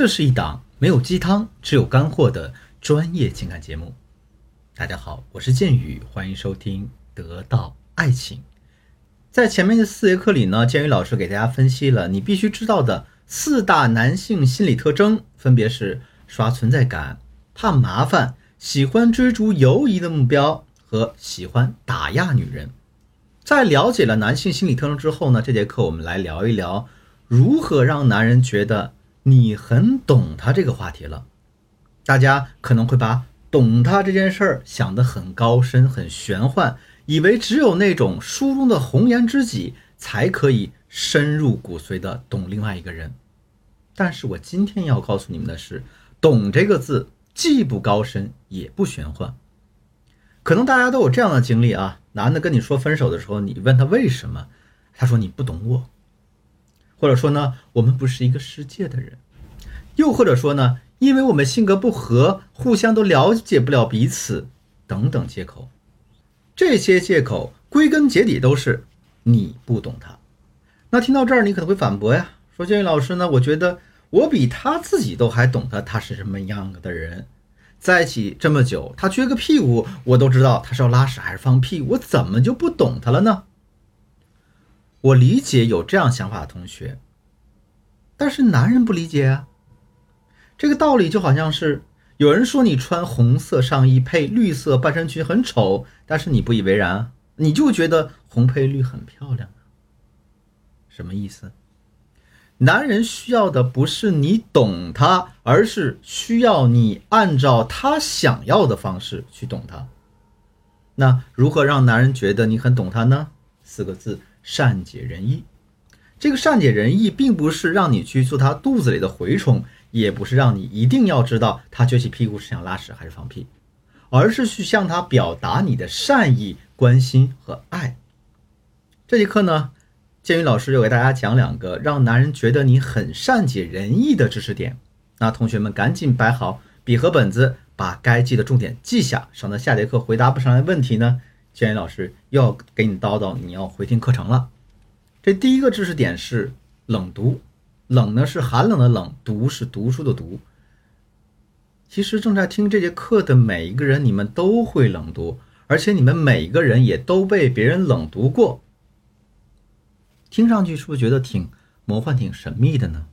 这是一档没有鸡汤，只有干货的专业情感节目。大家好，我是剑宇，欢迎收听《得到爱情》。在前面的四节课里呢，剑宇老师给大家分析了你必须知道的四大男性心理特征，分别是刷存在感、怕麻烦、喜欢追逐犹疑的目标和喜欢打压女人。在了解了男性心理特征之后呢，这节课我们来聊一聊如何让男人觉得。你很懂他这个话题了，大家可能会把懂他这件事儿想得很高深、很玄幻，以为只有那种书中的红颜知己才可以深入骨髓的懂另外一个人。但是我今天要告诉你们的是，懂这个字既不高深也不玄幻。可能大家都有这样的经历啊，男的跟你说分手的时候，你问他为什么，他说你不懂我。或者说呢，我们不是一个世界的人，又或者说呢，因为我们性格不合，互相都了解不了彼此，等等借口。这些借口归根结底都是你不懂他。那听到这儿，你可能会反驳呀，说建宇老师呢，我觉得我比他自己都还懂他，他是什么样的人，在一起这么久，他撅个屁股，我都知道他是要拉屎还是放屁，我怎么就不懂他了呢？我理解有这样想法的同学，但是男人不理解啊。这个道理就好像是有人说你穿红色上衣配绿色半身裙很丑，但是你不以为然，你就觉得红配绿很漂亮啊。什么意思？男人需要的不是你懂他，而是需要你按照他想要的方式去懂他。那如何让男人觉得你很懂他呢？四个字。善解人意，这个善解人意并不是让你去做他肚子里的蛔虫，也不是让你一定要知道他撅起屁股是想拉屎还是放屁，而是去向他表达你的善意、关心和爱。这节课呢，建宇老师要给大家讲两个让男人觉得你很善解人意的知识点。那同学们赶紧摆好笔和本子，把该记的重点记下，省得下节课回答不上来问题呢。建宇老师要给你叨叨，你要回听课程了。这第一个知识点是冷读，冷呢是寒冷的冷，读是读书的读。其实正在听这节课的每一个人，你们都会冷读，而且你们每一个人也都被别人冷读过。听上去是不是觉得挺魔幻、挺神秘的呢？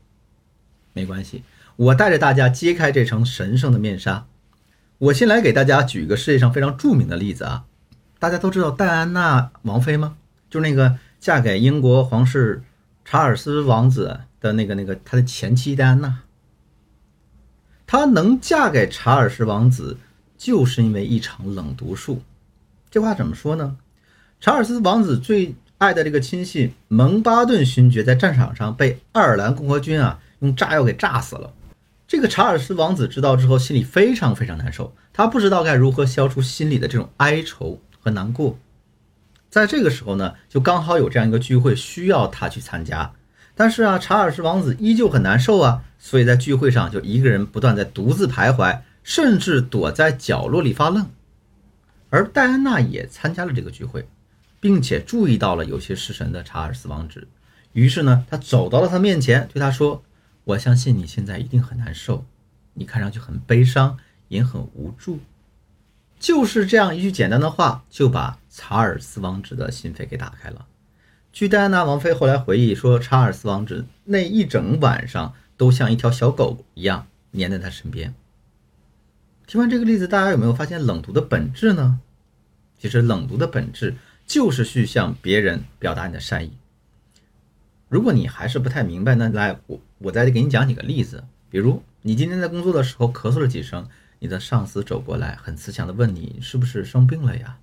没关系，我带着大家揭开这层神圣的面纱。我先来给大家举一个世界上非常著名的例子啊。大家都知道戴安娜王妃吗？就那个嫁给英国皇室查尔斯王子的那个那个他的前妻戴安娜。她能嫁给查尔斯王子，就是因为一场冷读术。这话怎么说呢？查尔斯王子最爱的这个亲信蒙巴顿勋爵在战场上被爱尔兰共和军啊用炸药给炸死了。这个查尔斯王子知道之后，心里非常非常难受，他不知道该如何消除心里的这种哀愁。很难过，在这个时候呢，就刚好有这样一个聚会需要他去参加，但是啊，查尔斯王子依旧很难受啊，所以在聚会上就一个人不断在独自徘徊，甚至躲在角落里发愣。而戴安娜也参加了这个聚会，并且注意到了有些失神的查尔斯王子，于是呢，他走到了他面前，对他说：“我相信你现在一定很难受，你看上去很悲伤，也很无助。”就是这样一句简单的话，就把查尔斯王子的心扉给打开了。据戴安娜王妃后来回忆说，查尔斯王子那一整晚上都像一条小狗一样黏在他身边。听完这个例子，大家有没有发现冷读的本质呢？其实冷读的本质就是去向别人表达你的善意。如果你还是不太明白，那来我我再给你讲几个例子。比如你今天在工作的时候咳嗽了几声。你的上司走过来，很慈祥的问你是不是生病了呀？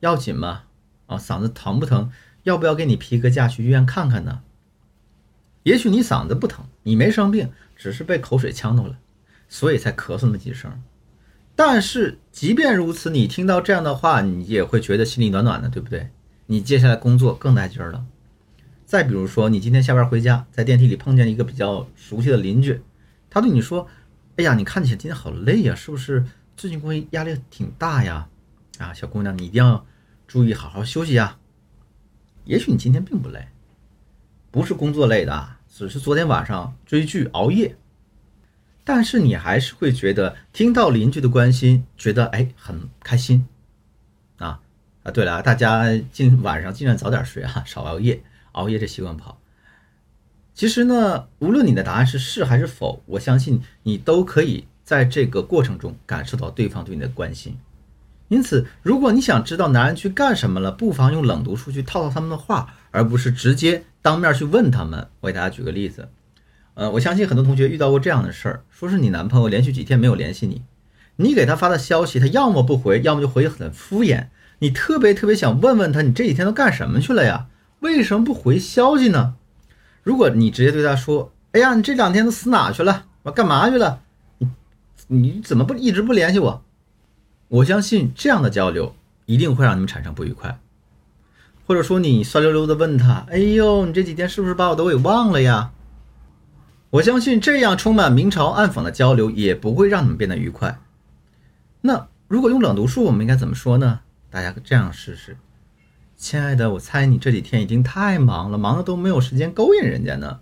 要紧吗？啊，嗓子疼不疼？要不要给你批个假去医院看看呢？也许你嗓子不疼，你没生病，只是被口水呛到了，所以才咳嗽那么几声。但是即便如此，你听到这样的话，你也会觉得心里暖暖的，对不对？你接下来工作更带劲儿了。再比如说，你今天下班回家，在电梯里碰见一个比较熟悉的邻居，他对你说。哎呀，你看起来今天好累呀，是不是最近工作压力挺大呀？啊，小姑娘，你一定要注意好好休息呀。也许你今天并不累，不是工作累的，只是昨天晚上追剧熬夜。但是你还是会觉得听到邻居的关心，觉得哎很开心，啊啊，对了，大家尽晚上尽量早点睡啊，少熬夜，熬夜这习惯不好。其实呢，无论你的答案是是还是否，我相信你都可以在这个过程中感受到对方对你的关心。因此，如果你想知道男人去干什么了，不妨用冷读术去套套他们的话，而不是直接当面去问他们。我给大家举个例子。呃，我相信很多同学遇到过这样的事儿，说是你男朋友连续几天没有联系你，你给他发的消息，他要么不回，要么就回很敷衍。你特别特别想问问他，你这几天都干什么去了呀？为什么不回消息呢？如果你直接对他说：“哎呀，你这两天都死哪去了？我干嘛去了？你你怎么不一直不联系我？”我相信这样的交流一定会让你们产生不愉快。或者说你酸溜溜的问他：“哎呦，你这几天是不是把我都给忘了呀？”我相信这样充满明嘲暗讽的交流也不会让你们变得愉快。那如果用冷读术，我们应该怎么说呢？大家这样试试。亲爱的，我猜你这几天已经太忙了，忙的都没有时间勾引人家呢。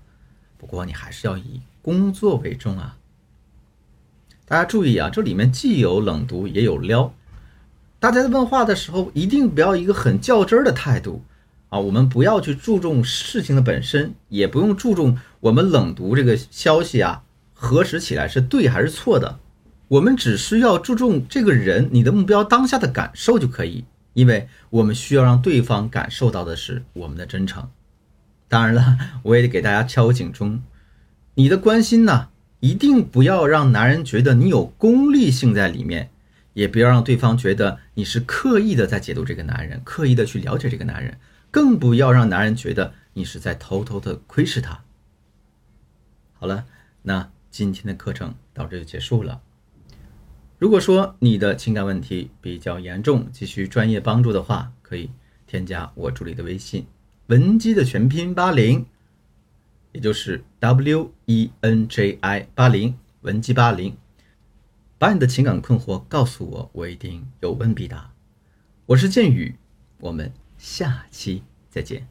不过你还是要以工作为重啊。大家注意啊，这里面既有冷读也有撩。大家在问话的时候，一定不要一个很较真儿的态度。啊，我们不要去注重事情的本身，也不用注重我们冷读这个消息啊，核实起来是对还是错的。我们只需要注重这个人，你的目标当下的感受就可以，因为我们需要让对方感受到的是我们的真诚。当然了，我也得给大家敲个警钟，你的关心呢，一定不要让男人觉得你有功利性在里面，也不要让对方觉得你是刻意的在解读这个男人，刻意的去了解这个男人。更不要让男人觉得你是在偷偷的窥视他。好了，那今天的课程到这就结束了。如果说你的情感问题比较严重，急需专业帮助的话，可以添加我助理的微信“文姬”的全拼八零，也就是 W E N J I 八零，文姬八零，把你的情感困惑告诉我，我一定有问必答。我是剑宇，我们。下期再见。